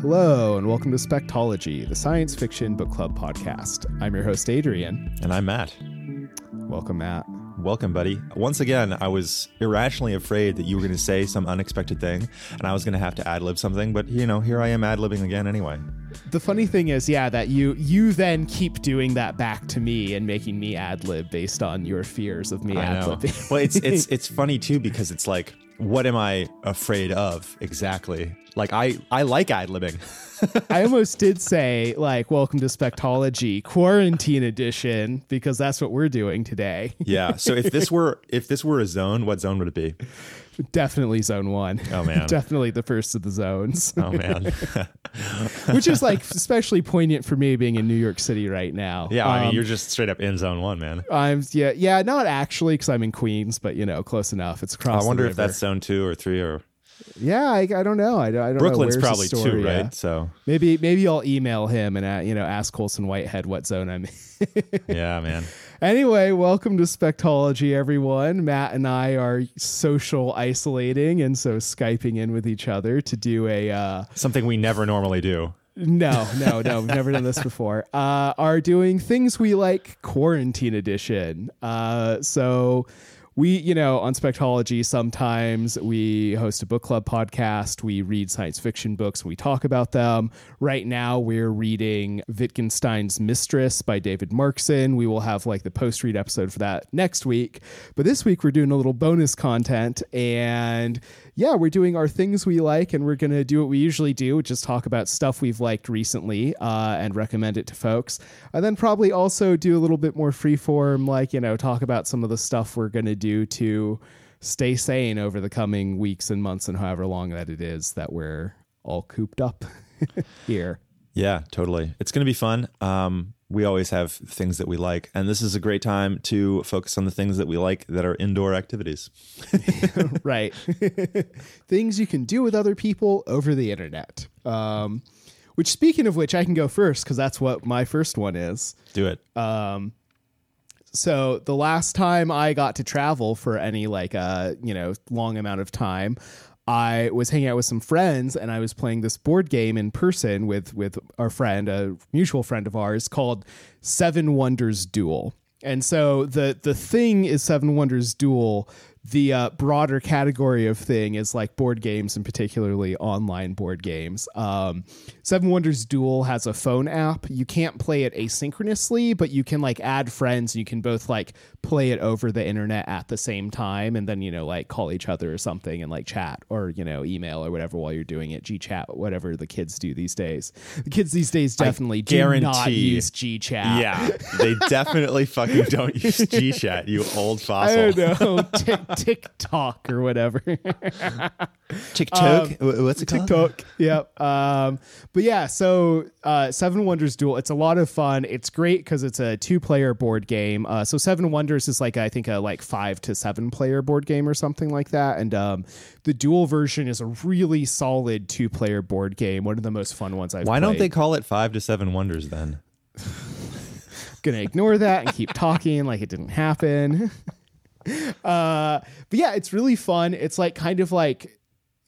Hello, and welcome to Spectology, the science fiction book club podcast. I'm your host, Adrian. And I'm Matt. Welcome, Matt. Welcome, buddy. Once again, I was irrationally afraid that you were going to say some unexpected thing and I was going to have to ad lib something, but you know, here I am ad libbing again anyway. The funny thing is, yeah, that you you then keep doing that back to me and making me ad lib based on your fears of me ad libbing. well, it's it's it's funny too because it's like, what am I afraid of exactly? Like I I like ad libbing. I almost did say like welcome to Spectology quarantine edition because that's what we're doing today. yeah. So if this were if this were a zone, what zone would it be? Definitely zone one. Oh man. Definitely the first of the zones. Oh man. Which is like especially poignant for me being in New York City right now. Yeah, I mean um, you're just straight up in zone one, man. I'm yeah yeah not actually because I'm in Queens, but you know close enough. It's across. I wonder if that's zone two or three or yeah, I, I don't know. I, I don't Brooklyn's know. probably two, right? Yeah. So maybe maybe I'll email him and uh, you know ask Colson Whitehead what zone I'm in. yeah, man. Anyway, welcome to Spectology, everyone. Matt and I are social isolating and so skyping in with each other to do a uh, something we never normally do. No, no, no. We've never done this before. Uh, are doing things we like quarantine edition. Uh, so we, you know, on Spectology, sometimes we host a book club podcast. We read science fiction books we talk about them. Right now, we're reading Wittgenstein's Mistress by David Markson. We will have like the post read episode for that next week. But this week, we're doing a little bonus content. And yeah, we're doing our things we like, and we're going to do what we usually do, which is talk about stuff we've liked recently uh, and recommend it to folks. And then probably also do a little bit more freeform, like, you know, talk about some of the stuff we're going to do to stay sane over the coming weeks and months and however long that it is that we're all cooped up here. Yeah, totally. It's going to be fun. Um, we always have things that we like, and this is a great time to focus on the things that we like that are indoor activities. right. things you can do with other people over the internet. Um, which, speaking of which, I can go first because that's what my first one is. Do it. Um, so the last time I got to travel for any like uh you know long amount of time, I was hanging out with some friends and I was playing this board game in person with with our friend, a mutual friend of ours, called Seven Wonders Duel. And so the the thing is Seven Wonders Duel the uh, broader category of thing is like board games and particularly online board games. Um, Seven Wonders Duel has a phone app. You can't play it asynchronously, but you can like add friends and you can both like play it over the internet at the same time and then, you know, like call each other or something and like chat or, you know, email or whatever while you're doing it. G chat, whatever the kids do these days. The kids these days definitely do not use G chat. Yeah, they definitely fucking don't use G chat, you old fossil. I don't know. TikTok or whatever. TikTok. Um, What's it called? TikTok. Yep. Um, but yeah, so uh, Seven Wonders Duel. It's a lot of fun. It's great because it's a two-player board game. Uh, so Seven Wonders is like I think a like five to seven-player board game or something like that. And um, the dual version is a really solid two-player board game. One of the most fun ones I've. Why played. don't they call it Five to Seven Wonders then? Gonna ignore that and keep talking like it didn't happen. uh, but yeah, it's really fun. It's like kind of like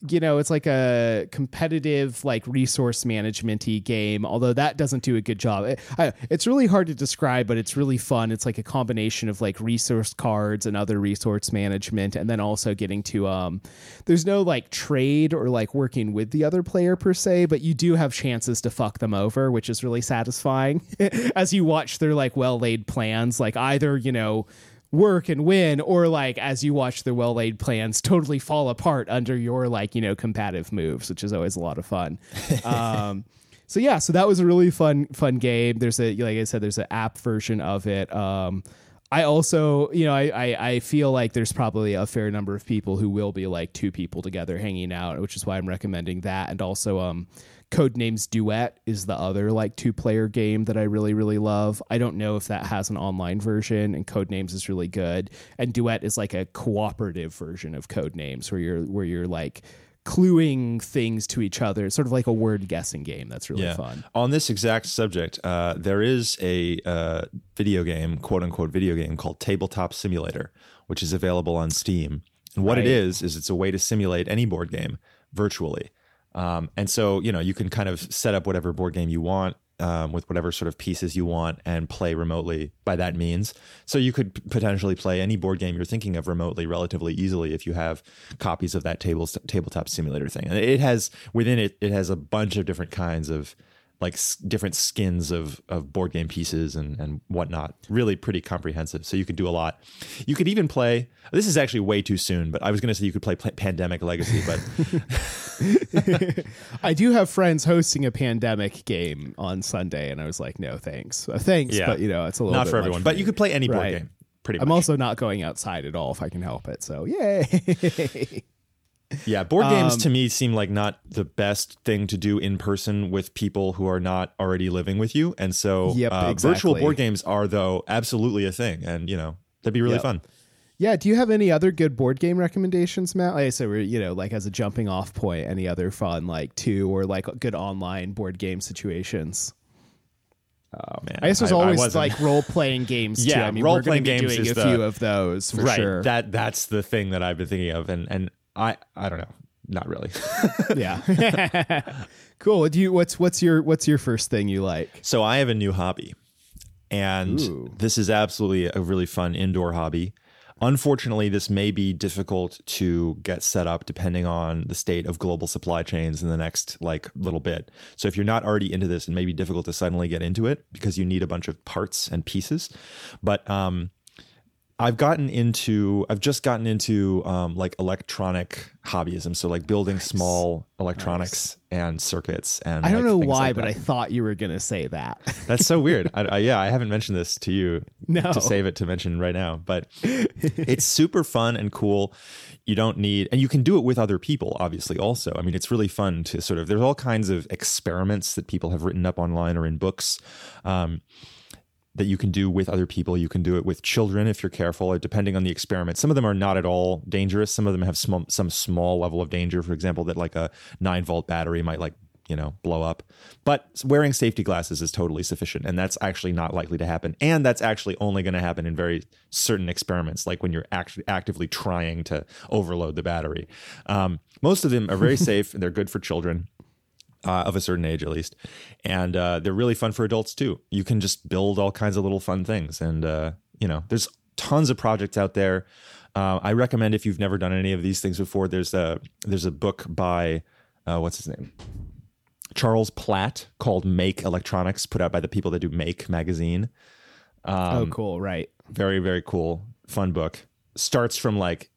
you know, it's like a competitive, like resource managementy game. Although that doesn't do a good job. It, I, it's really hard to describe, but it's really fun. It's like a combination of like resource cards and other resource management, and then also getting to um. There's no like trade or like working with the other player per se, but you do have chances to fuck them over, which is really satisfying as you watch their like well laid plans. Like either you know work and win or like as you watch the well laid plans totally fall apart under your like you know combative moves which is always a lot of fun. Um, so yeah so that was a really fun fun game. There's a like i said there's an app version of it. Um, I also, you know, I, I, I feel like there's probably a fair number of people who will be like two people together hanging out, which is why I'm recommending that. And also, um, Codenames Duet is the other like two player game that I really really love. I don't know if that has an online version and Codenames is really good. And Duet is like a cooperative version of Codenames where you're where you're like cluing things to each other. It's sort of like a word guessing game. That's really yeah. fun. On this exact subject, uh, there is a uh, video game, quote unquote video game called Tabletop Simulator, which is available on Steam. And what right. it is is it's a way to simulate any board game virtually. Um, and so, you know, you can kind of set up whatever board game you want um, with whatever sort of pieces you want and play remotely by that means. So you could p- potentially play any board game you're thinking of remotely relatively easily if you have copies of that table tabletop simulator thing. And it has within it, it has a bunch of different kinds of like s- different skins of of board game pieces and and whatnot. Really pretty comprehensive. So you could do a lot. You could even play. This is actually way too soon, but I was going to say you could play, play Pandemic Legacy, but I do have friends hosting a pandemic game on Sunday, and I was like, no, thanks, uh, thanks, Yeah. but you know, it's a little not bit for everyone. But me. you could play any board Right. game. Pretty Much. I'm also not going outside at all if I can help it. So yay! Yeah, board games Um, to me seem like not the best thing to do in person with people who are not already living with you. And so Yep, uh, virtual board games are though absolutely a thing and you know, that'd be really Yep. fun. Yeah. Do you have any other good board game recommendations, Matt? Like I said, we're you know like as a jumping off point, any other fun like two or like good online board game situations? Oh man. I guess there's I- I always like role playing games too. Yeah, I mean, role-playing games doing is a the- few of those for right. sure. That that's the thing that I've been thinking of and and I I don't know. Not really. yeah. cool. Do you what's what's your what's your first thing you like? So I have a new hobby, and Ooh. this is absolutely a really fun indoor hobby. Unfortunately, this may be difficult to get set up depending on the state of global supply chains in the next like little bit. So if you're not already into this, it may be difficult to suddenly get into it because you need a bunch of parts and pieces. But um, I've gotten into, I've just gotten into um, like electronic hobbyism. So like building small electronics and circuits. And I don't like, know why, like but. I thought you were going to say that. That's so weird. I, I, yeah, I haven't mentioned this to you No. to save it to mention right now, but it's super fun and cool. You don't need, and you can do it with other people, obviously, also. I mean, it's really fun to sort of, there's all kinds of experiments that people have written up online or in books. Um, that you can do with other people. You can do it with children if you're careful, or depending on the experiment. Some of them are not at all dangerous. Some of them have small, some small level of danger. For example, that like a nine volt battery might like you know blow up. But wearing safety glasses is totally sufficient, and that's actually not likely to happen. And that's actually only going to happen in very certain experiments, like when you're actually actively trying to overload the battery. Um, most of them are very safe and they're good for children uh, of a certain age at least. And uh, they're really fun for adults too. You can just build all kinds of little fun things. And uh, you know there's tons of projects out there. Uh, i recommend if you've never done any of these things before there's a there's a book by uh, what's his name? Charles platt called make electronics put out by the people that do make magazine. Oh, cool. Right. very very cool fun book. Starts from like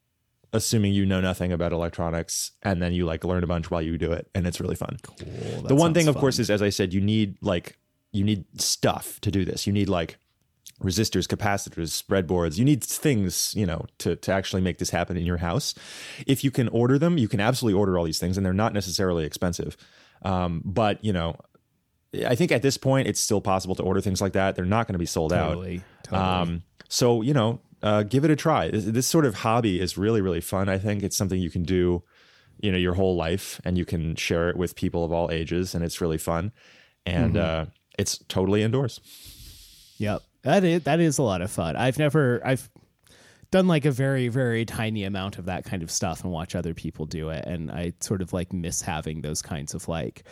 assuming you know nothing about electronics and then you like learn a bunch while you do it and it's really fun. Cool. the one thing of course is as i said you need like you need stuff to do this. You need like resistors capacitors breadboards you need things you know to, to actually make this happen in your house. If you can order them you can absolutely order all these things and they're not necessarily expensive. Um, but you know i think at this point it's still possible to order things like that. They're not going to be sold out. Totally. Totally. um, so you know, uh, give it a try. This, this sort of hobby is really, really fun. I think it's something you can do, you know, your whole life, and you can share it with people of all ages, and it's really fun. And Mm-hmm. uh, it's totally indoors. Yep. That is that is a lot of fun. I've never I've done like a very very tiny amount of that kind of stuff and watch other people do it and I sort of like miss having those kinds of like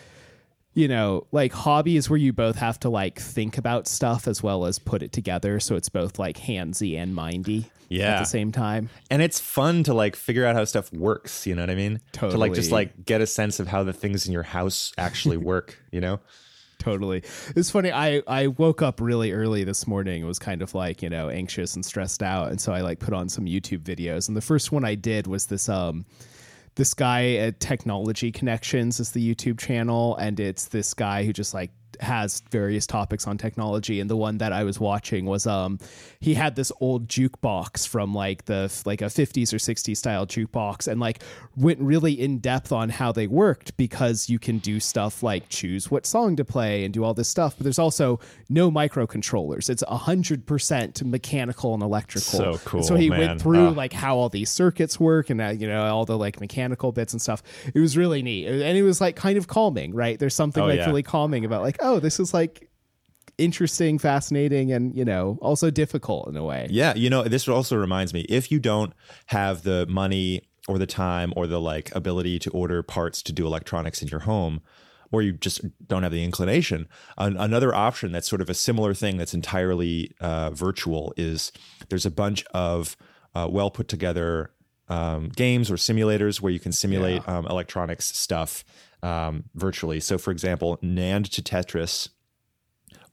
you know, like hobbies where you both have to like think about stuff as well as put it together so it's both like handsy and mindy at the same time. And it's fun to like figure out how stuff works. You know what I mean? Totally. To like just like get a sense of how the things in your house actually work. You know? Totally. It's funny. I, I woke up really early this morning. It was kind of like, you know, anxious and stressed out. And so I like put on some YouTube videos. And the first one I did was this um this guy at Technology Connections is the YouTube channel. And it's this guy who just like has various topics on technology and the one that I was watching was um he had this old jukebox from like the like a 50s or 60s style jukebox and like went really in depth on how they worked because you can do stuff like choose what song to play and do all this stuff but there's also no microcontrollers it's 100% mechanical and electrical So cool, And so he man. went through Ah. like how all these circuits work and uh, you know all the like mechanical bits and stuff it was really neat and it was like kind of calming right there's something Oh, like yeah. really calming about like oh this is like interesting fascinating and you know also difficult in a way Yeah, you know, this also reminds me if you don't have the money or the time or the like ability to order parts to do electronics in your home or you just don't have the inclination. An- another option that's sort of a similar thing that's entirely uh, virtual is there's a bunch of uh, well put together um, games or simulators where you can simulate Yeah. um, electronics stuff um, virtually. So, for example, NAND to Tetris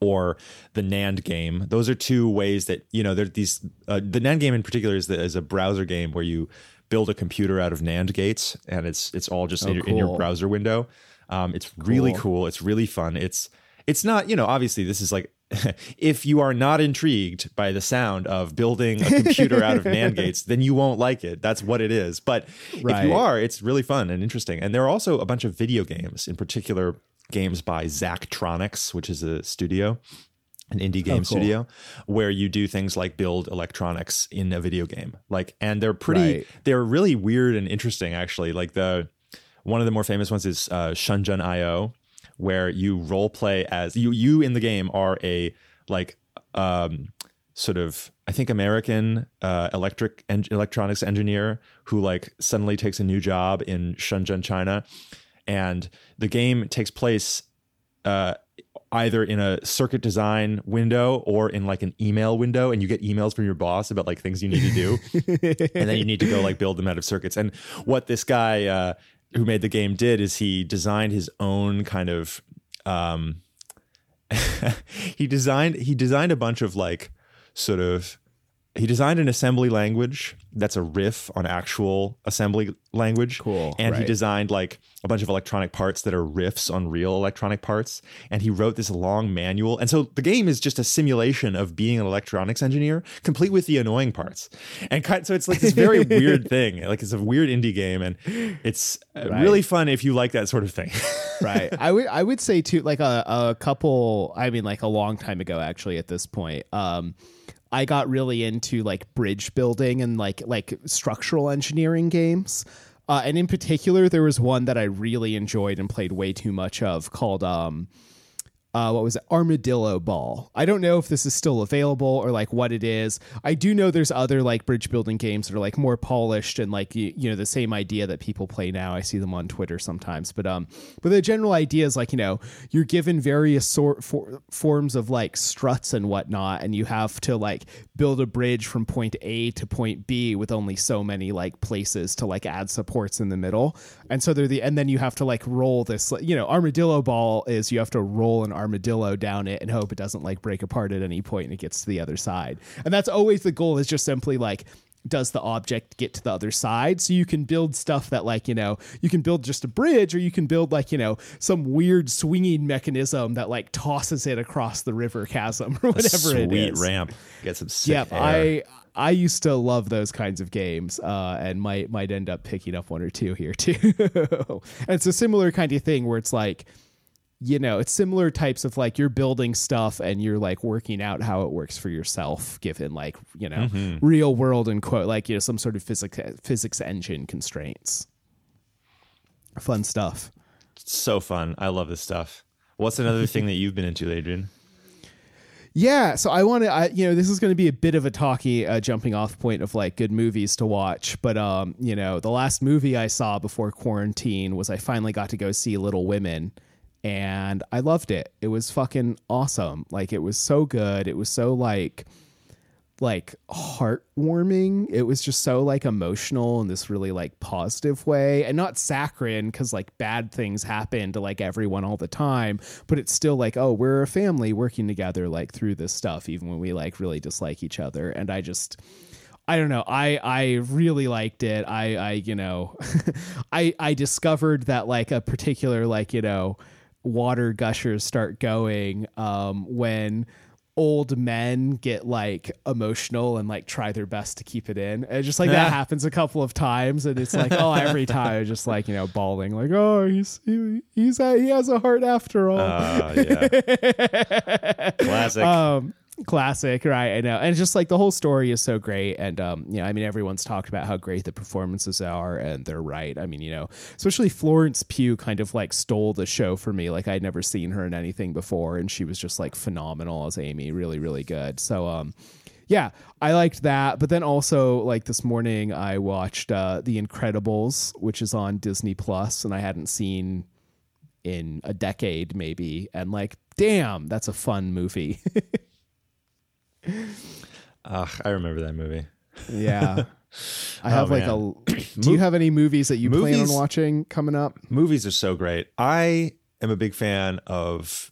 or the NAND game. Those are two ways that you know. There these uh, the NAND game in particular is, the, is a browser game where you build a computer out of NAND gates, and it's it's all just in, your, in your browser window. Um, it's really Cool. cool. It's really fun. It's it's not you know obviously this is like. if you are not intrigued by the sound of building a computer out of NAND gates, then you won't like it. That's what it is. But if you are, it's really fun and interesting. And there are also a bunch of video games, in particular games by Zachtronics, which is a studio, an indie game Oh, cool. studio, where you do things like build electronics in a video game. Like, and they're pretty, Right. they're really weird and interesting, actually. Like the one of the more famous ones is uh, Shenzhen I/O, where you role play as you. You in the game are a like um, sort of I think American uh, electric en- electronics engineer who like suddenly takes a new job in Shenzhen, China, and the game takes place uh, either in a circuit design window or in like an email window, and you get emails from your boss about like things you need to do, and then you need to go like build them out of circuits. And what this guy uh, who made the game did is he designed his own kind of um, he designed he designed a bunch of like sort of he designed an assembly language that's a riff on actual assembly language. Cool, And he designed like a bunch of electronic parts that are riffs on real electronic parts. And he wrote this long manual. And so the game is just a simulation of being an electronics engineer, complete with the annoying parts. And kind, so it's like this very weird thing. Like it's a weird indie game, and it's Right. really fun if you like that sort of thing. right i would i would say too like a, a couple i mean like a long time ago actually at this point um i got really into like bridge building and like like structural engineering games. Uh, and in particular there was one that i really enjoyed and played way too much of called um uh, what was it? Armadillo Ball. I don't know if this is still available or like what it is. I do know there's other like bridge building games that are like more polished and like you, you know the same idea that people play now. I see them on Twitter sometimes, but um, but the general idea is like you know you're given various sort for, forms of like struts and whatnot, and you have to like build a bridge from point A to point B with only so many like places to like add supports in the middle, and so they're the and then you have to like roll this you know armadillo ball is you have to roll an armadillo down it and hope it doesn't like break apart at any point and it gets to the other side, and that's always the goal is just simply like does the object get to the other side so you can build stuff that like you know you can build just a bridge or you can build like you know some weird swinging mechanism that like tosses it across the river chasm or whatever it Sweet is ramp. Get some sick Yep, air. I I used to love those kinds of games, uh, and might might end up picking up one or two here too. and it's a similar kind of thing where it's like, you know, it's similar types of like you're building stuff and you're like working out how it works for yourself, given like you know real world and quote like you know some sort of physics physics engine constraints. Fun stuff. so fun. I love this stuff. What's another thing that you've been into, Adrian? Yeah, so I want to, you know, this is going to be a bit of a talky uh, jumping off point of like good movies to watch, but um, you know, the last movie I saw before quarantine was I finally got to go see Little Women, and I loved it. It was fucking awesome. Like it was so good. It was so like like heartwarming. It was just so like emotional in this really like positive way and not saccharine because like bad things happen to like everyone all the time, but it's still like, oh, we're a family working together like through this stuff, even when we like really dislike each other. And I just I don't know. I I really liked it. I I you know I I discovered that like a particular like, you know, water gushers start going um when old men get like emotional and like try their best to keep it in. And just like that happens a couple of times and it's like oh every time I'm just like, you know, bawling like oh he's he, he's he has a heart after all. Uh, yeah. Classic. um classic right i know and just like the whole story is so great and um you know i mean everyone's talked about how great the performances are and they're right i mean you know especially florence pugh kind of like stole the show for me like i'd never seen her in anything before and she was just like phenomenal as amy really really good so um yeah, I liked that. But then also, like this morning, I watched uh, The Incredibles, which is on Disney Plus, and I hadn't seen in a decade, maybe. And like, damn, that's a fun movie. Ugh, I remember that movie. yeah. I Oh, have like man. a. Do you have any movies that you plan on watching coming up? Movies are so great. I am a big fan of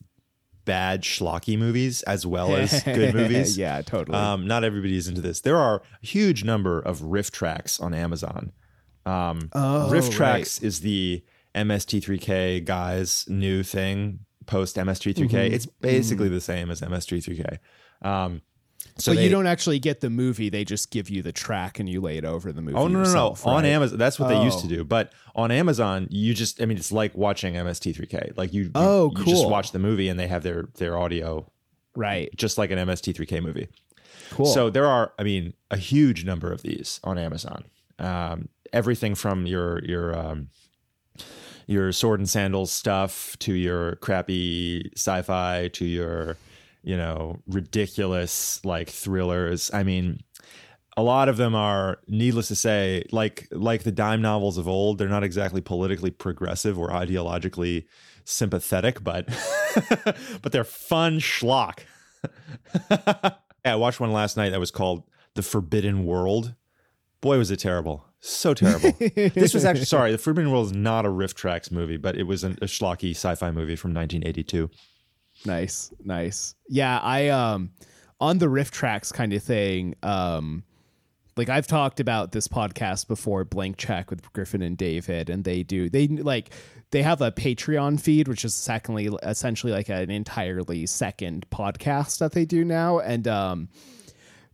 bad schlocky movies as well as good movies. yeah, totally. Um, not everybody is into this. There are a huge number of RiffTrax on Amazon. Um, Oh, riff right. tracks is the MST3K guys' new thing post MST3K. Mm-hmm. It's basically the same as MST3K. Um, so but they, you don't actually get the movie; they just give you the track and you lay it over the movie. Oh no no no! yourself, On? Amazon, that's what they used Oh. to do. But on Amazon, you just—I mean, it's like watching MST3K. Like you, you- Oh, you just watch the movie and they have their their audio right? just like an MST3K movie. Cool. So there are, I mean, a huge number of these on Amazon. Um, everything from your your um, your sword and sandals stuff to your crappy sci-fi to your you know ridiculous like thrillers. I mean, a lot of them are needless to say like like the dime novels of old. They're not exactly politically progressive or ideologically sympathetic, but but they're fun schlock. yeah, I watched one last night that was called The Forbidden World. Boy, was it terrible. So terrible. this was actually, sorry, The Forbidden World is not a RiffTrax movie, but it was an, a schlocky sci fi movie from 1982. Nice, nice. Yeah, I um on the RiffTrax kind of thing. Um, like I've talked about this podcast before, Blank Check with Griffin and David, and they do they like they have a Patreon feed, which is secondly essentially like an entirely second podcast that they do now, and um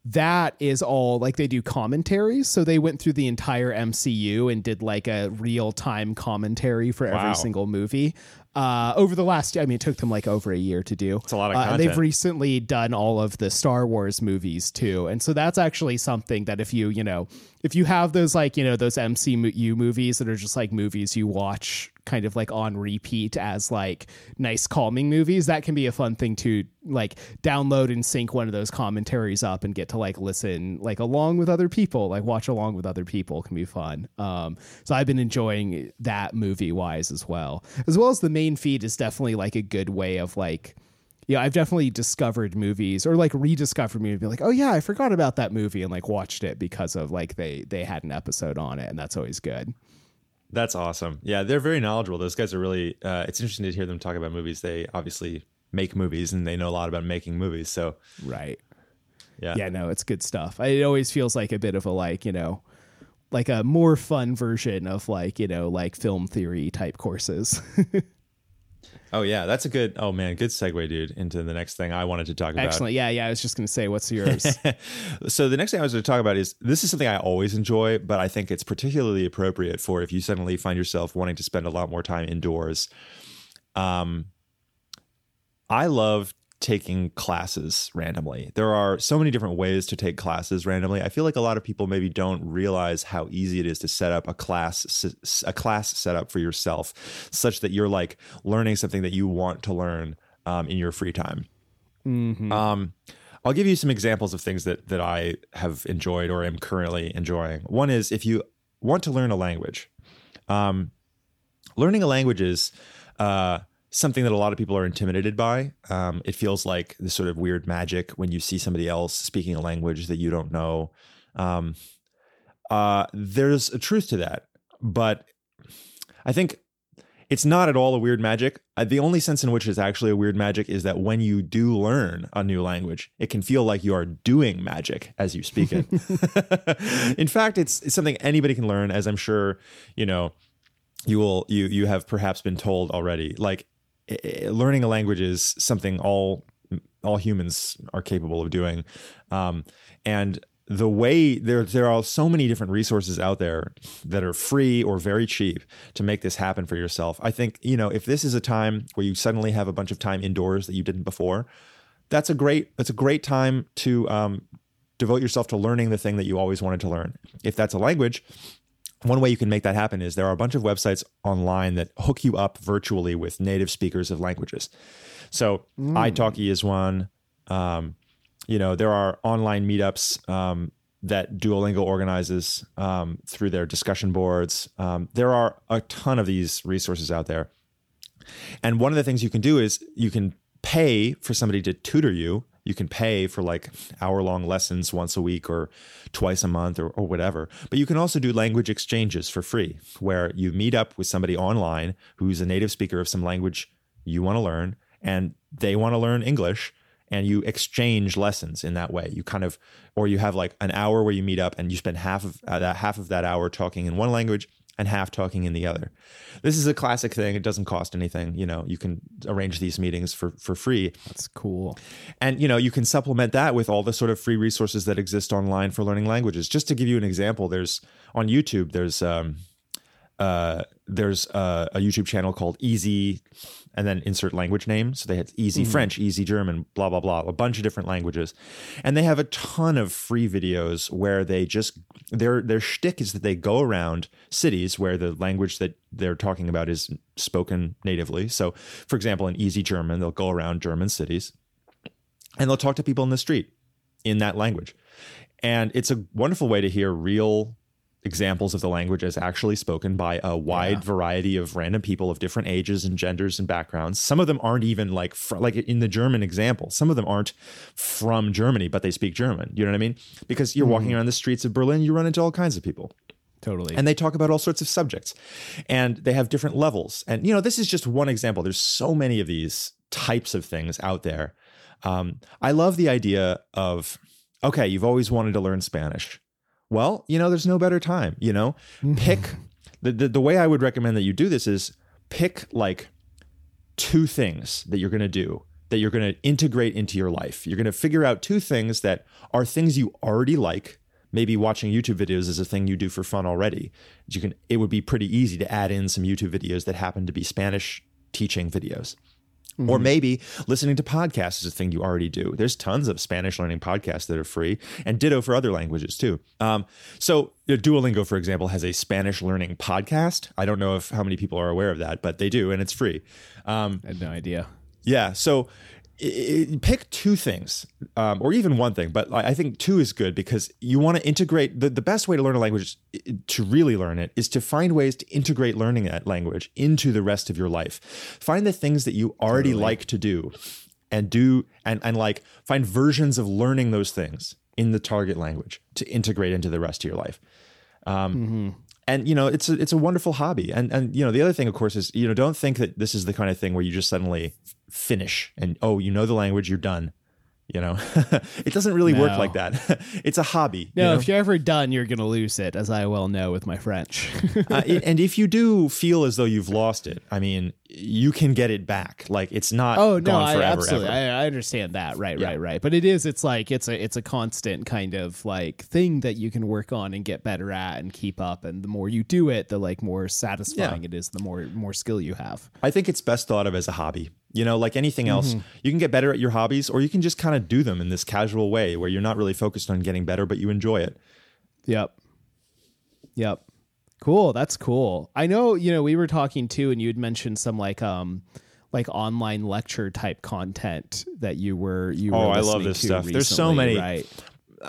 that is all like they do commentaries. So they went through the entire MCU and did like a real time commentary for Wow. every single movie. Uh, over the last, I mean, it took them like over a year to do. It's a lot of Uh, they've recently done all of the Star Wars movies too, and so that's actually something that if you, you know, if you have those like you know those MCU movies that are just like movies you watch kind of like on repeat as like nice calming movies, that can be a fun thing to like download and sync one of those commentaries up and get to like listen like along with other people, like watch along with other people can be fun. Um, so I've been enjoying that movie wise as well, as well as the main feed is definitely like a good way of like yeah, I've definitely discovered movies or like rediscovered movies. Be like, oh yeah, I forgot about that movie and like watched it because of like they they had an episode on it, and that's always good. That's awesome. Yeah, they're very knowledgeable. Those guys are really, uh, it's interesting to hear them talk about movies. They obviously make movies and they know a lot about making movies. So, Right. yeah. Yeah, no, it's good stuff. It always feels like a bit of a like you know, like a more fun version of like you know like film theory type courses. Oh, yeah. That's a good, oh man, good segue, dude, into the next thing I wanted to talk about. Excellent. Yeah, yeah. I was just gonna say, what's yours? so the next thing I was going to talk about is this is something I always enjoy, but I think it's particularly appropriate for if you suddenly find yourself wanting to spend a lot more time indoors. Um, I love taking classes randomly. There are so many different ways to take classes randomly. I feel like a lot of people maybe don't realize how easy it is to set up a class a class setup for yourself such that you're like learning something that you want to learn um, in your free time. Um, I'll give you some examples of things that that I have enjoyed or am currently enjoying. One is if you want to learn a language, um, learning a language is uh, something that a lot of people are intimidated by. Um, it feels like this sort of weird magic when you see somebody else speaking a language that you don't know. Um, uh, there's a truth to that, but I think it's not at all a weird magic. Uh, the only sense in which it's actually a weird magic is that when you do learn a new language, it can feel like you are doing magic as you speak it. in fact, it's, it's something anybody can learn, as I'm sure you know. You will you you have perhaps been told already. Like learning a language is something all all humans are capable of doing, um, and the way there there are so many different resources out there that are free or very cheap to make this happen for yourself. I think you know if this is a time where you suddenly have a bunch of time indoors that you didn't before, that's a great that's a great time to um, devote yourself to learning the thing that you always wanted to learn. If that's a language, one way you can make that happen is there are a bunch of websites online that hook you up virtually with native speakers of languages. So italki is one. Um, you know, there are online meetups um, that Duolingo organizes um, through their discussion boards. Um, there are a ton of these resources out there. And one of the things you can do is you can pay for somebody to tutor you. You can pay for like hour long lessons once a week or twice a month or, or whatever. But you can also do language exchanges for free, where you meet up with somebody online who's a native speaker of some language you want to learn and they want to learn English and you exchange lessons in that way. You kind of, or you have like an hour where you meet up and you spend half of uh, that half of that hour talking in one language and half talking in the other. This is a classic thing. It doesn't cost anything. You know, you can arrange these meetings for for free. That's cool. And you know, you can supplement that with all the sort of free resources that exist online for learning languages. Just to give you an example, there's on YouTube. There's um, uh, there's a, a, YouTube channel called Easy, and then insert language name. So they had Easy mm-hmm. French, Easy German, blah blah blah, a bunch of different languages, and they have a ton of free videos where they just their their shtick is that they go around cities where the language that they're talking about is spoken natively. So, for example, in Easy German, they'll go around German cities, and they'll talk to people in the street in that language, and it's a wonderful way to hear real examples of the language as actually spoken by a wide yeah. variety of random people of different ages and genders and backgrounds. Some of them aren't even like fr- like in the German example. Some of them aren't from Germany, but they speak German. You know what I mean? Because you're mm. walking around the streets of Berlin, you run into all kinds of people. Totally. And they talk about all sorts of subjects. And they have different levels. And you know, this is just one example. There's so many of these types of things out there. Um, I love the idea of okay, you've always wanted to learn Spanish well, you know, there's no better time, you know? Mm-hmm. Pick the, the the way I would recommend that you do this is pick like two things that you're going to do that you're going to integrate into your life. You're going to figure out two things that are things you already like. Maybe watching YouTube videos is a thing you do for fun already. You can it would be pretty easy to add in some YouTube videos that happen to be Spanish teaching videos. Mm-hmm. Or maybe listening to podcasts is a thing you already do. There's tons of Spanish learning podcasts that are free, and ditto for other languages too. Um, so Duolingo, for example, has a Spanish learning podcast. I don't know if how many people are aware of that, but they do, and it's free. Um, I had no idea. Yeah, so it, pick two things um, or even one thing but i think two is good because you want to integrate the, the best way to learn a language to really learn it is to find ways to integrate learning that language into the rest of your life. Find the things that you already totally. like to do and do and, and like find versions of learning those things in the target language to integrate into the rest of your life. Um, mm-hmm and you know it's a, it's a wonderful hobby. And and you know the other thing of course is you know don't think that this is the kind of thing where you just suddenly finish and oh you know the language you're done you know? It doesn't really no. work like that. It's a hobby no you know? if you're ever done you're gonna lose it as i well know with my french. Uh, and if you do feel as though you've lost it i mean you can get it back. Like it's not oh no forever, I, absolutely I, I, understand that. Right yeah. right. Right but it is it's like it's a it's a constant kind of like thing that you can work on and get better at and keep up. And the more you do it the like more satisfying yeah. it is the more more skill you have. I think it's best thought of as a hobby you know, like anything else, mm-hmm. you can get better at your hobbies or you can just kind of do them in this casual way where you're not really focused on getting better, but you enjoy it. Yep. Yep. Cool. That's cool. I know, you know, we were talking too, and you'd mentioned some like, um, like online lecture type content that you were you were oh i love this stuff recently, there's so many right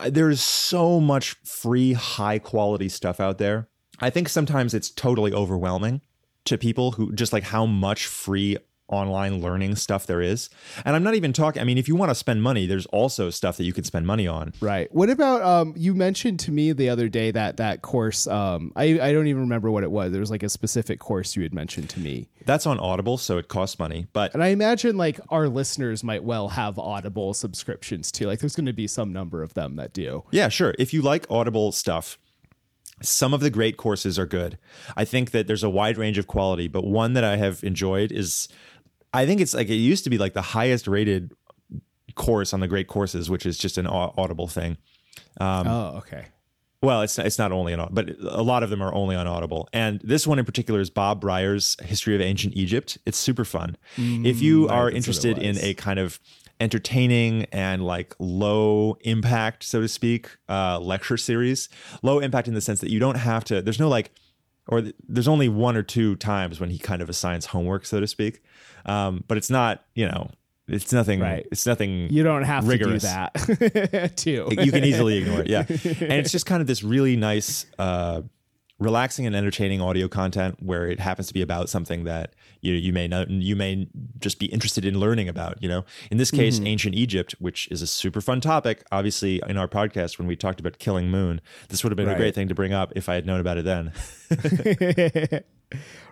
there's so much free high quality stuff out there i think sometimes it's totally overwhelming to people who just like how much free online learning stuff there is. And I'm not even talking, I mean, if you want to spend money, there's also stuff that you can spend money on. Right. What about, um, you mentioned to me the other day that that course, um, I, I don't even remember what it was. There was like a specific course you had mentioned to me. That's on Audible, so it costs money. But, and I imagine like our listeners might well have Audible subscriptions too. Like there's going to be some number of them that do. Yeah, sure. If you like Audible stuff, some of the great courses are good. I think that there's a wide range of quality, but one that I have enjoyed is I think it's like it used to be like the highest rated course on the great courses, which is just an audible thing. Um, oh, okay. Well, it's it's not only on, but a lot of them are only on Audible. And this one in particular is Bob Brier's History of Ancient Egypt. It's super fun. Mm, if you are interested in a kind of entertaining and like low impact, so to speak, uh, lecture series, low impact in the sense that you don't have to. There's no like, or there's only one or two times when he kind of assigns homework, so to speak. Um, but it's not, you know, It's nothing. Right. It's nothing. You don't have Rigorous. to do that too. you can easily ignore it. Yeah, and it's just kind of this really nice, uh, relaxing and entertaining audio content where it happens to be about something that you you may not you may just be interested in learning about. You know, in this case, ancient Egypt, which is a super fun topic. Obviously, in our podcast when we talked about Killing Moon, this would have been a great thing to bring up if I had known about it then.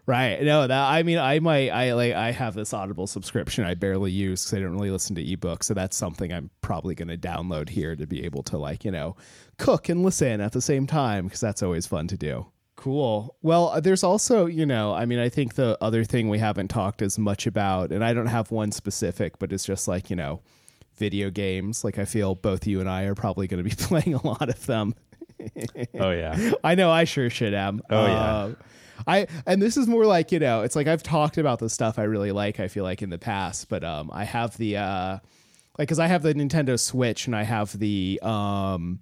right. No, that I mean I might I like I have this Audible subscription I barely use because I don't really listen to ebooks. So that's something I'm probably gonna download here to be able to like, you know, cook and listen at the same time because that's always fun to do. Cool. Well, uh, there's also, you know, I mean, I think the other thing we haven't talked as much about, and I don't have one specific, but it's just like, you know, video games. Like, I feel both you and I are probably going to be playing a lot of them. oh yeah. I know I sure should am. Oh, yeah. Uh, I and this is more like you know it's like I've talked about the stuff I really like I feel like in the past but um I have the uh like cuz I have the Nintendo Switch and I have the um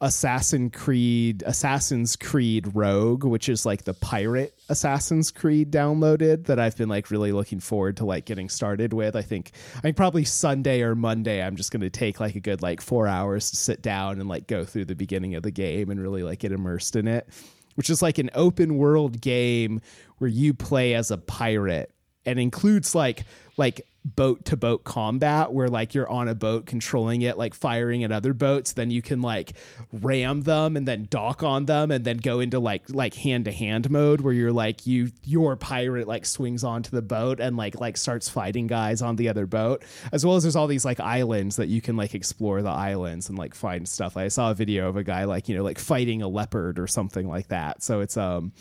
Assassin Creed Assassin's Creed Rogue which is like the pirate Assassin's Creed downloaded that I've been like really looking forward to like getting started with. I think I think probably Sunday or Monday I'm just going to take like a good like 4 hours to sit down and like go through the beginning of the game and really like get immersed in it. Which is like an open world game where you play as a pirate and includes like like boat to boat combat where like you're on a boat controlling it like firing at other boats then you can like ram them and then dock on them and then go into like like hand to hand mode where you're like you your pirate like swings onto the boat and like like starts fighting guys on the other boat. As well as there's all these like islands that you can like explore the islands and like find stuff. I saw a video of a guy like you know like fighting a leopard or something like that. So it's um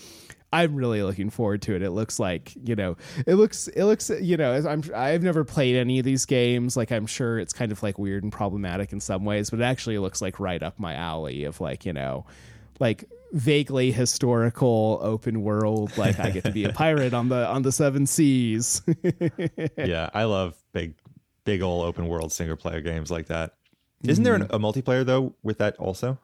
I'm really looking forward to it. It looks like you know, it looks it looks you know. I'm I've never played any of these games. Like I'm sure it's kind of like weird and problematic in some ways, but it actually looks like right up my alley of like you know, like vaguely historical open world. Like I get to be a pirate on the on the seven seas. yeah, I love big, big old open world single player games like that. Isn't there an, mm-hmm. a multiplayer though with that also?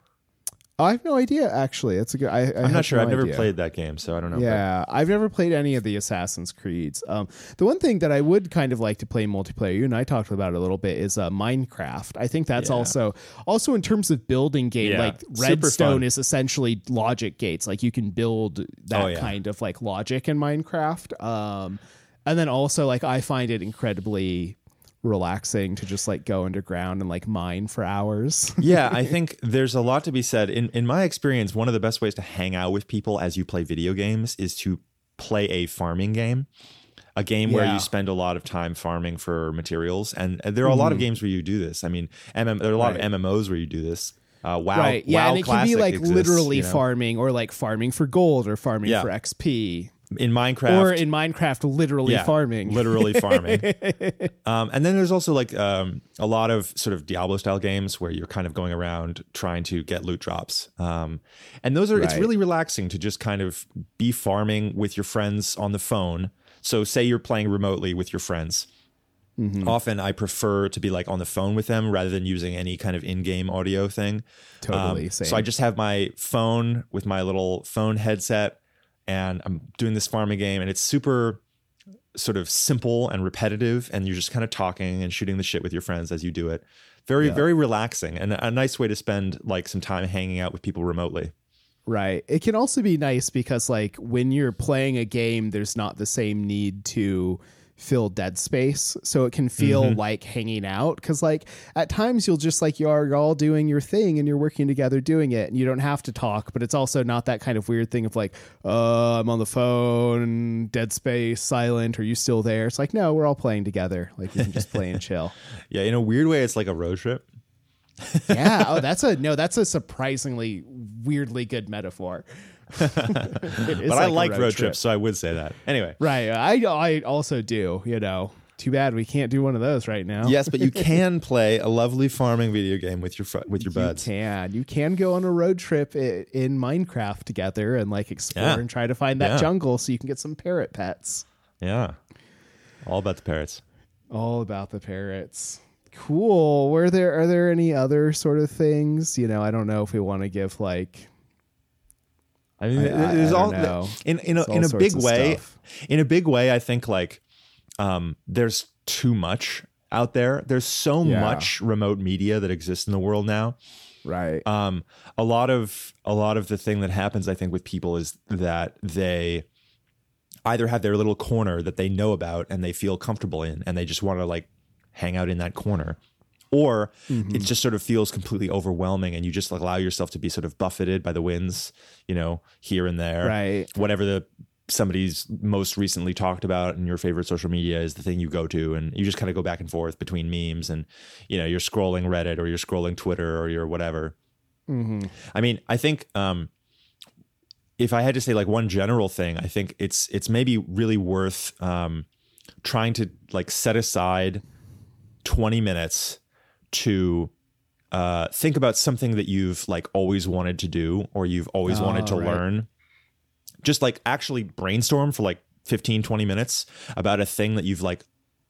I have no idea. Actually, it's a good. I, I'm not sure. no I've never idea. played that game, so I don't know. Yeah, I've never played any of the Assassin's Creeds. Um, the one thing that I would kind of like to play multiplayer, you and I talked about it a little bit, is uh, Minecraft. I think that's Yeah. also also in terms of building game. Yeah, Like Redstone is essentially logic gates. Like you can build that Oh, yeah. kind of like logic in Minecraft. Um, and then also like I find it incredibly relaxing to just like go underground and like mine for hours. yeah, I think there's a lot to be said. In in my experience, one of the best ways to hang out with people as you play video games is to play a farming game. A game where you spend a lot of time farming for materials, and, there are a lot of games where you do this. I mean, MM, there are a lot Mm-hmm. Right. of MMOs where you do this. Uh, wow, right. Yeah, WoW and it can be like exists, literally you know? farming or like farming for gold or farming Yeah. for XP. In Minecraft or in Minecraft, literally Yeah, farming. literally farming. um, and then there's also like um, a lot of sort of Diablo style games where you're kind of going around trying to get loot drops. Um, and those are it's really relaxing to just kind of be farming with your friends on the phone. So say you're playing remotely with your friends. Mm-hmm. Often I prefer to be like on the phone with them rather than using any kind of in-game audio thing. Totally, Um, same. So I just have my phone with my little phone headset and I'm doing this farming game and it's super sort of simple and repetitive and you're just kind of talking and shooting the shit with your friends as you do it. Very, very relaxing and a nice way to spend like some time hanging out with people remotely. Right. It can also be nice because like when you're playing a game, there's not the same need to fill dead space. So it can feel Mm-hmm. like hanging out. Cause like at times you'll just like you are you're all doing your thing and you're working together doing it and you don't have to talk, but it's also not that kind of weird thing of like, uh, I'm on the phone, dead space, silent, are you still there? It's like, no, we're all playing together. Like you can just play and chill. Yeah, in a weird way, it's like a road trip. yeah. Oh, that's a no. That's a surprisingly weirdly good metaphor. But I like road, trip. trips, so I would say that. Anyway. Right. I I also do. You know. Too bad we can't do one of those right now. Yes, but you can play a lovely farming video game with your fr- with your You buds. can. You can go on a road trip i- in Minecraft together and like explore Yeah. and try to find that Yeah. jungle so you can get some parrot pets. Yeah. All about the parrots. All about the parrots. Cool. Were there are there any other sort of things? You know, I don't know if we want to give like I mean, I- there's I all know. in in a, in a big way. stuff. In a big way, I think like um, there's too much out there. There's so Yeah. much remote media that exists in the world now. Right. Um, a lot of a lot of the thing that happens, I think, with people is that they either have their little corner that they know about and they feel comfortable in, and they just want to like hang out in that corner, or it just sort of feels completely overwhelming, and you just allow yourself to be sort of buffeted by the winds, you know, here and there, Right. Whatever the somebody's most recently talked about in your favorite social media is the thing you go to and you just kind of go back and forth between memes and you know you're scrolling reddit or you're scrolling twitter or you're whatever. I mean, I think um, if I had to say like one general thing, I think it's it's maybe really worth um, trying to like set aside twenty minutes to uh, think about something that you've like always wanted to do or you've always wanted to Oh, right. learn. Just like actually brainstorm for like 15, 20 minutes about a thing that you've like,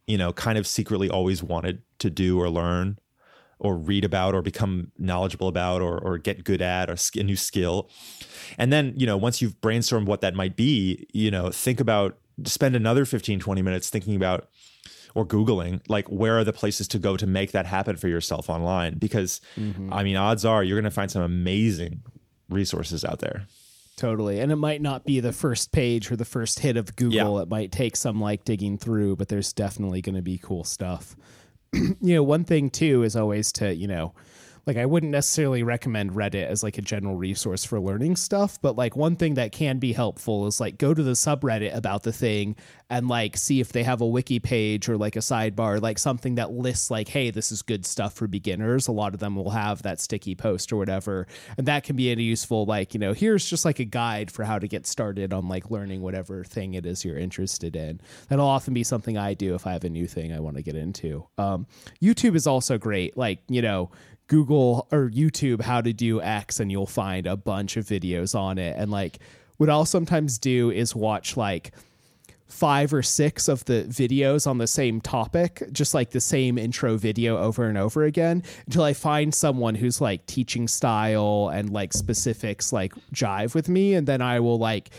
you know, kind of secretly always wanted to do or learn or read about or become knowledgeable about or, or get good at or a new skill. And then, you know, once you've brainstormed what that might be, you know, think about spend another 15, 20 minutes thinking about or Googling like where are the places to go to make that happen for yourself online? Because mm-hmm. I mean, odds are you're gonna find some amazing resources out there. Totally. And it might not be the first page or the first hit of Google. Yeah. It might take some like digging through, but there's definitely going to be cool stuff. you know, one thing too is always to, you know, like I wouldn't necessarily recommend Reddit as like a general resource for learning stuff, but like one thing that can be helpful is like go to the subreddit about the thing and like see if they have a wiki page or like a sidebar, like something that lists like, hey, this is good stuff for beginners. A lot of them will have that sticky post or whatever. And that can be a useful, like, you know, here's just like a guide for how to get started on like learning whatever thing it is you're interested in. That'll often be something I do if I have a new thing I want to get into. Um, YouTube is also great. Like, you know, Google or YouTube how to do X and you'll find a bunch of videos on it. And like what I'll sometimes do is watch like five or six of the videos on the same topic, just like the same intro video over and over again until I find someone who's like teaching style and like specifics like jive with me. And then I will like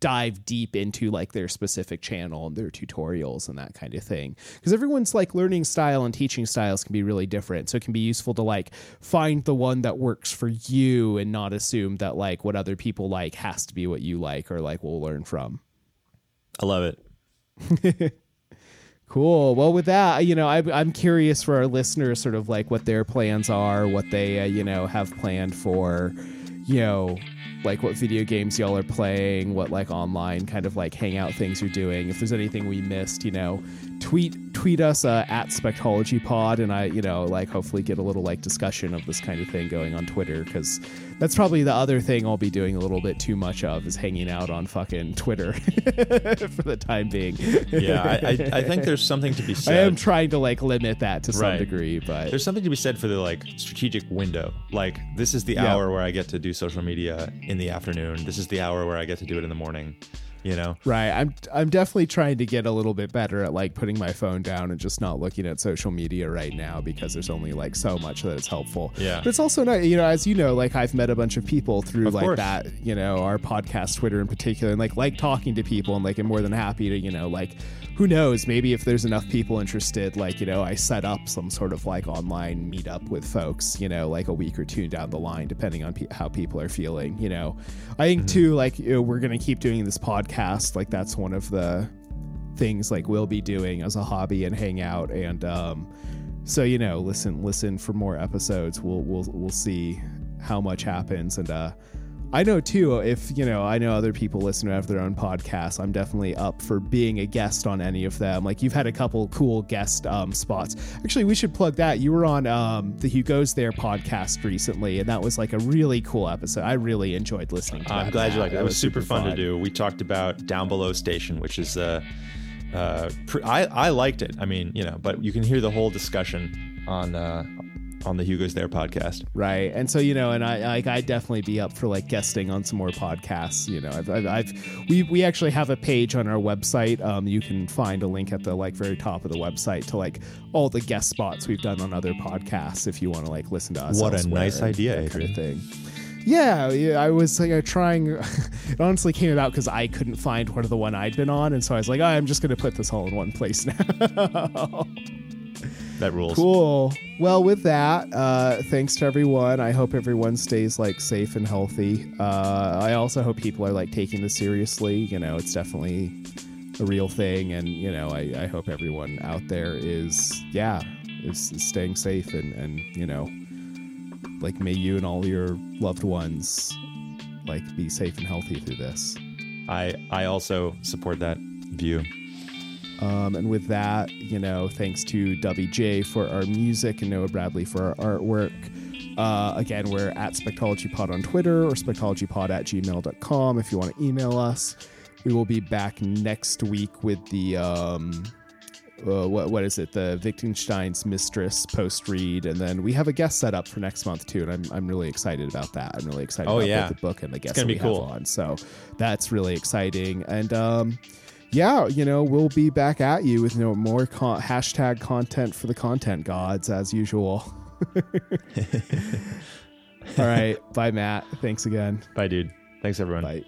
dive deep into like their specific channel and their tutorials and that kind of thing because everyone's like learning style and teaching styles can be really different so it can be useful to like find the one that works for you and not assume that like what other people like has to be what you like or like will learn from I love it. Cool. Well, with that, you know, I, I'm curious for our listeners, sort of like what their plans are, what they, uh, you know, have planned for, you know, like what video games y'all are playing, what like online kind of like hangout things you're doing. If there's anything we missed, you know, tweet tweet us uh, at Spectology Pod, and I, you know, like hopefully get a little like discussion of this kind of thing going on Twitter because that's probably the other thing I'll be doing a little bit too much of is hanging out on fucking Twitter for the time being. Yeah, I, I, I think there's something to be said I am trying to like limit that to some Right. degree, but There's something to be said for the like strategic window. Like this is the Yeah. hour where I get to do social media in the afternoon. This is the hour where I get to do it in the morning. You know, right. I'm I'm definitely trying to get a little bit better at like putting my phone down and just not looking at social media right now because there's only like so much that it's helpful. Yeah. But it's also not, you know, as you know, like I've met a bunch of people through Of like course. that, you know, our podcast Twitter in particular, and like like talking to people and like I'm more than happy to, you know, like who knows, maybe if there's enough people interested, like, you know, I set up some sort of like online meetup with folks, you know, like a week or two down the line, depending on pe- how people are feeling, you know. I think too, like, you know, we're going to keep doing this podcast. Like, that's one of the things like we'll be doing as a hobby and hang out. And, um, so, you know, listen, listen for more episodes. We'll, we'll, we'll see how much happens. And, uh, I know too, if you know, I know other people listen to have their own podcasts. I'm definitely up for being a guest on any of them. Like you've had a couple cool guest um, spots. Actually, we should plug that. You were on um, the Hugo's There podcast recently, and that was like a really cool episode. I really enjoyed listening to I'm that. glad you Matt. liked it. That was super fun, to do. We talked about Downbelow Station, which is uh, uh, pr- I I liked it. I mean, you know, but you can hear the whole discussion on uh, on the Hugo's There podcast. Right. And so, you know, and I like I'd definitely be up for like guesting on some more podcasts. You know, I've, I've, I've we we actually have a page on our website. Um, you can find a link at the like very top of the website to like all the guest spots we've done on other podcasts if you want to like listen to us. What a nice idea, kind of Adrian. thing. Yeah, yeah, I was like uh, trying. it honestly came about because I couldn't find one of the one I'd been on, and so I was like, oh, I'm just gonna put this all in one place now. That rules. Cool. Well, with that, uh, thanks to everyone. I hope everyone stays like safe and healthy. Uh, I also hope people are like taking this seriously. You know, it's definitely a real thing, and you know, I, I hope everyone out there is yeah is, is staying safe and and you know, like may you and all your loved ones like be safe and healthy through this. I I also support that view. Um, and with that, you know, thanks to WJ for our music and Noah Bradley for our artwork. Uh, again, we're at SpectologyPod on Twitter or SpectologyPod at gmail.com if you want to email us. We will be back next week with the, um, uh, what, what is it? The Wittgenstein's Mistress post read. And then we have a guest set up for next month too. And I'm, I'm really excited about that. I'm really excited Oh, about yeah. the book and the guest gonna that be we cool. have on. So that's really exciting. And, um, yeah, you know, we'll be back at you with you know, more con- hashtag content for the content gods as usual. All right. Bye, Matt. Thanks again. Bye, dude. Thanks, everyone. Bye.